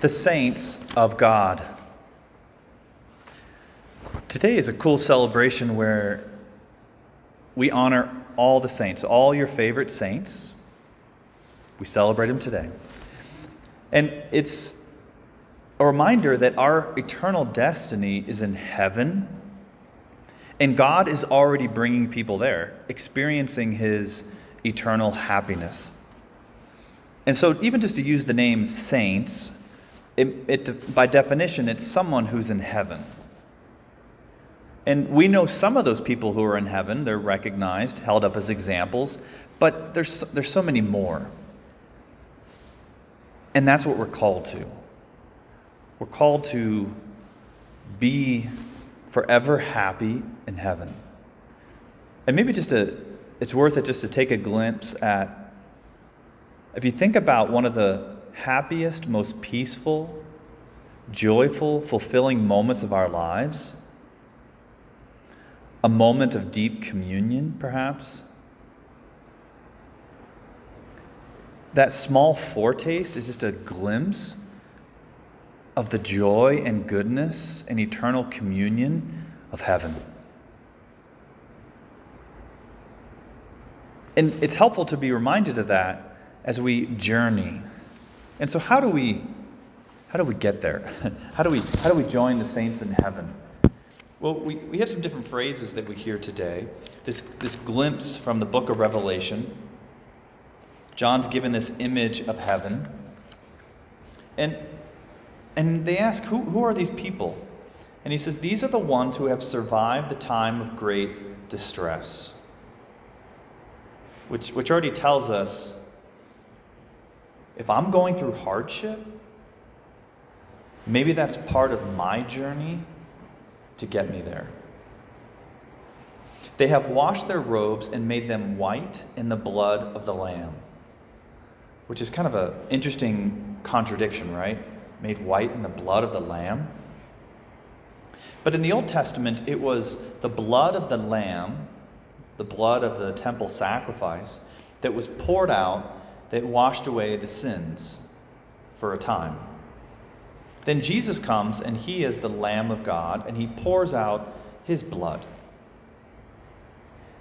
the saints of God. Today is a cool celebration where we honor all the saints, all your favorite saints. We celebrate them today. And it's a reminder that our eternal destiny is in heaven, and God is already bringing people there, experiencing his eternal happiness. And so, even just to use the name saints, it, it, by definition, it's someone who's in heaven. And we know some of those people who are in heaven, they're recognized, held up as examples, but there's, there's so many more. And that's what we're called to. We're called to be forever happy in heaven. And maybe just a, it's worth it just to take a glimpse at, if you think about one of the happiest, most peaceful, joyful, fulfilling moments of our lives, a moment of deep communion, perhaps. That small foretaste is just a glimpse of the joy and goodness and eternal communion of heaven. And it's helpful to be reminded of that as we journey. And so how do we how do we get there? how do we how do we join the saints in heaven? Well, we, we have some different phrases that we hear today. This, this glimpse from the book of Revelation. John's given this image of heaven. And, and they ask, who, who are these people? And he says, These are the ones who have survived the time of great distress. Which, which already tells us if I'm going through hardship, maybe that's part of my journey to get me there. They have washed their robes and made them white in the blood of the Lamb, which is kind of an interesting contradiction, right? Made white in the blood of the Lamb. But in the Old Testament, it was the blood of the Lamb, the blood of the temple sacrifice, that was poured out that washed away the sins for a time. Then Jesus comes and he is the Lamb of God and he pours out his blood.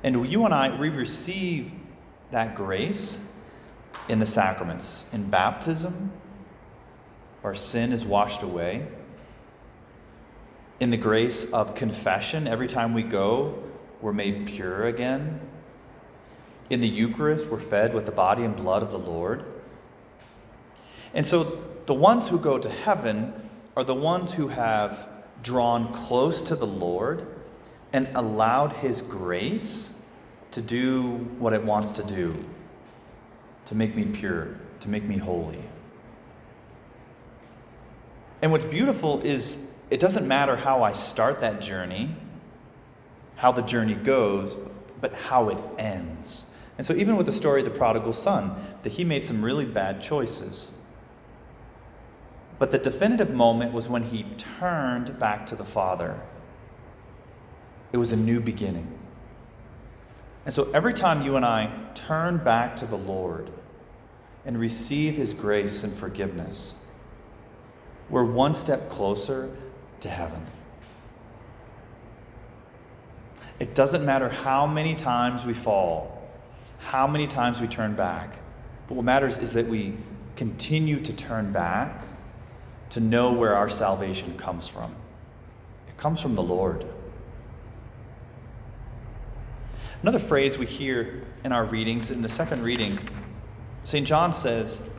And you and I, we receive that grace in the sacraments. In baptism, our sin is washed away. In the grace of confession, every time we go, we're made pure again. In the Eucharist, we're fed with the body and blood of the Lord. And so the ones who go to heaven are the ones who have drawn close to the Lord and allowed His grace to do what it wants to do to make me pure, to make me holy. And what's beautiful is it doesn't matter how I start that journey, how the journey goes, but how it ends. And so, even with the story of the prodigal son, that he made some really bad choices. But the definitive moment was when he turned back to the Father. It was a new beginning. And so every time you and I turn back to the Lord and receive his grace and forgiveness, we're one step closer to heaven. It doesn't matter how many times we fall, how many times we turn back. But what matters is that we continue to turn back to know where our salvation comes from. It comes from the Lord. Another phrase we hear in our readings, in the second reading, St. John says,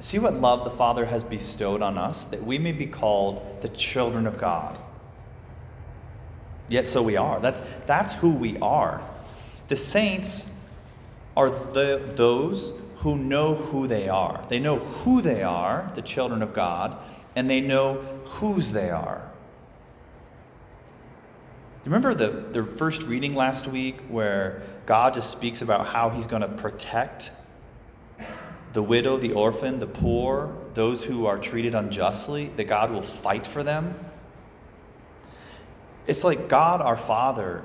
See what love the Father has bestowed on us, that we may be called the children of God. Yet so we are. That's, that's who we are. The saints are the, those who know who they are. They know who they are, the children of God, and they know whose they are. Remember the, the first reading last week where God just speaks about how he's going to protect the widow, the orphan, the poor, those who are treated unjustly, that God will fight for them? It's like God, our Father,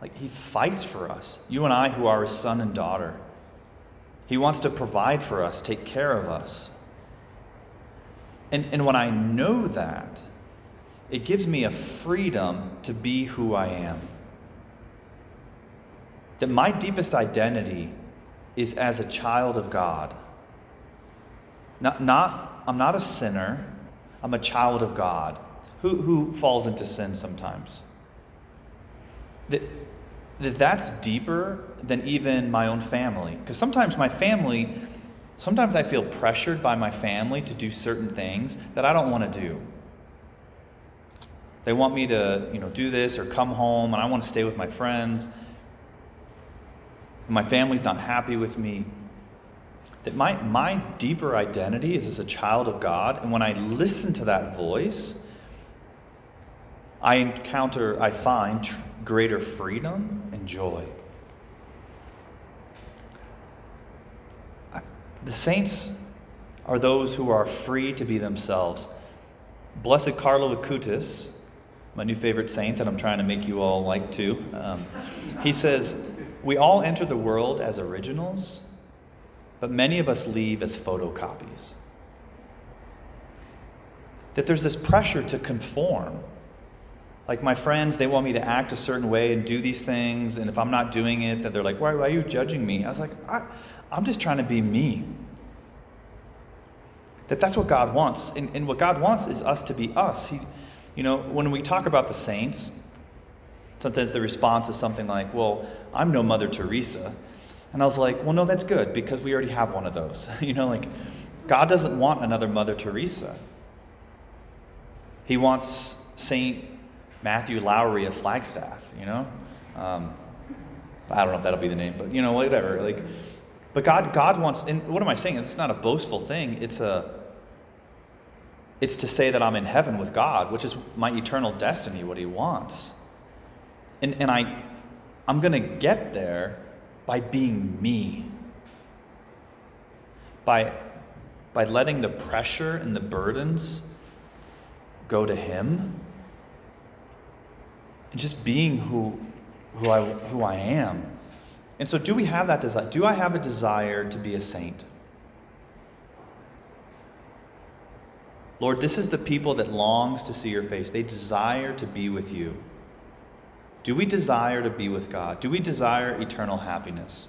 like he fights for us, you and I who are his son and daughter. He wants to provide for us, take care of us. And, and when I know that, it gives me a freedom to be who I am. That my deepest identity is as a child of God. Not, not, I'm not a sinner, I'm a child of God. Who, who falls into sin sometimes? That, that that's deeper than even my own family. Because sometimes my family, sometimes I feel pressured by my family to do certain things that I don't want to do. They want me to, you know, do this or come home and I want to stay with my friends. My family's not happy with me. That my, my deeper identity is as a child of God, and when I listen to that voice, I encounter, I find greater freedom and joy. The saints are those who are free to be themselves. Blessed Carlo Acutis, my new favorite saint that I'm trying to make you all like too, um, he says, We all enter the world as originals, but many of us leave as photocopies. That there's this pressure to conform. Like my friends, they want me to act a certain way and do these things, and if I'm not doing it, that they're like, why, why are you judging me? I was like, I, I'm just trying to be me. That that's what God wants. And, and what God wants is us to be us. He, you know, when we talk about the saints, sometimes the response is something like, well, I'm no Mother Teresa. And I was like, well, no, that's good because we already have one of those. you know, like, God doesn't want another Mother Teresa. He wants Saint Matthew Lowry of Flagstaff, you know? Um, I don't know if that'll be the name, but you know, whatever. Like, but God, God wants, and what am I saying? It's not a boastful thing. It's a, it's to say that I'm in heaven with God, which is my eternal destiny, what He wants. And, and I, I'm to get there by being me. By, by letting the pressure and the burdens go to Him. Just being who, who, I, who I am. And so, do we have that desire? Do I have a desire to be a saint? Lord, this is the people that longs to see your face. They desire to be with you. Do we desire to be with God? Do we desire eternal happiness?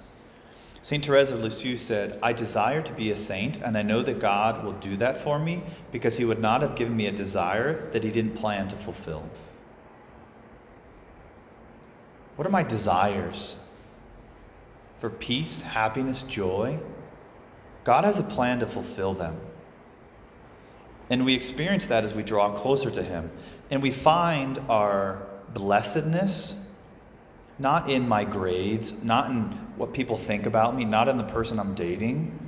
St. Therese of Lisieux said, I desire to be a saint, and I know that God will do that for me because he would not have given me a desire that he didn't plan to fulfill. What are my desires? For peace, happiness, joy? God has a plan to fulfill them. And we experience that as we draw closer to Him. And we find our blessedness not in my grades, not in what people think about me, not in the person I'm dating,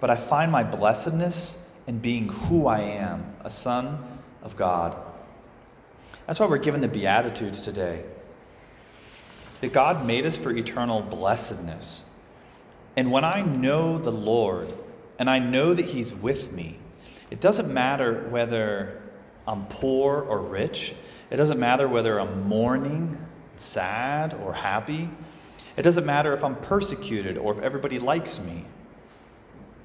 but I find my blessedness in being who I am, a son of God. That's why we're given the Beatitudes today. That God made us for eternal blessedness. And when I know the Lord, and I know that He's with me. It doesn't matter whether I'm poor or rich. It doesn't matter whether I'm mourning, sad, or happy. It doesn't matter if I'm persecuted or if everybody likes me.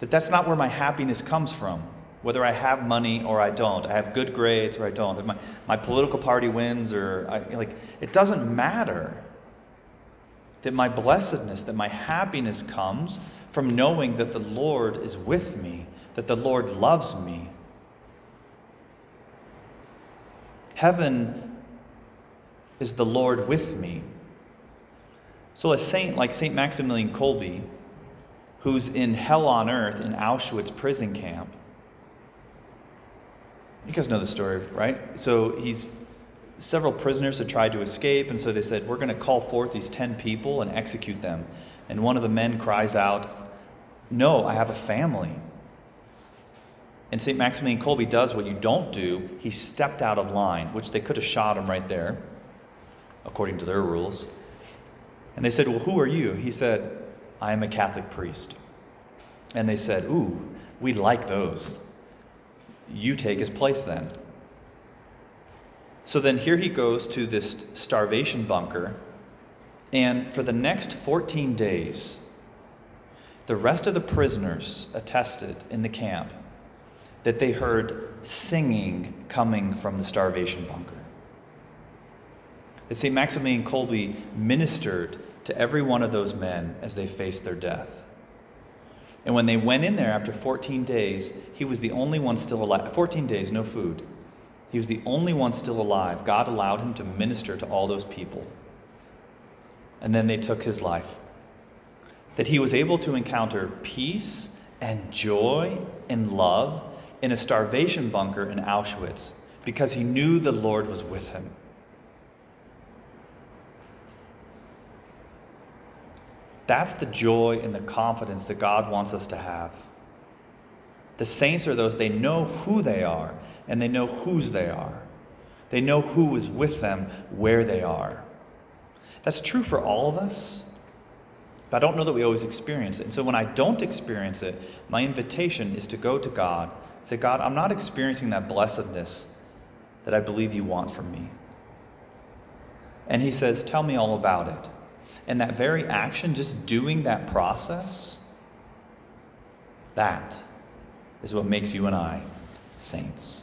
That that's not where my happiness comes from. Whether I have money or I don't, I have good grades or I don't, if my, my political party wins or I, like, it doesn't matter. That my blessedness, that my happiness comes from knowing that the Lord is with me, that the Lord loves me. Heaven is the Lord with me. So, a saint like St. Maximilian Kolbe, who's in hell on earth in Auschwitz prison camp, you guys know the story, right? So, he's several prisoners had tried to escape, and so they said, We're going to call forth these 10 people and execute them. And one of the men cries out, no, I have a family. And St. Maximilian Kolbe does what you don't do. He stepped out of line, which they could have shot him right there, according to their rules. And they said, Well, who are you? He said, I am a Catholic priest. And they said, Ooh, we like those. You take his place then. So then here he goes to this starvation bunker. And for the next 14 days, the rest of the prisoners attested in the camp that they heard singing coming from the starvation bunker. That St. Maximilian Kolbe ministered to every one of those men as they faced their death. And when they went in there after 14 days, he was the only one still alive. 14 days, no food. He was the only one still alive. God allowed him to minister to all those people. And then they took his life. That he was able to encounter peace and joy and love in a starvation bunker in Auschwitz because he knew the Lord was with him. That's the joy and the confidence that God wants us to have. The saints are those, they know who they are and they know whose they are. They know who is with them where they are. That's true for all of us, but I don't know that we always experience it. And so when I don't experience it, my invitation is to go to God and say, God, I'm not experiencing that blessedness that I believe you want from me. And He says, Tell me all about it. And that very action, just doing that process, that is what makes you and I saints.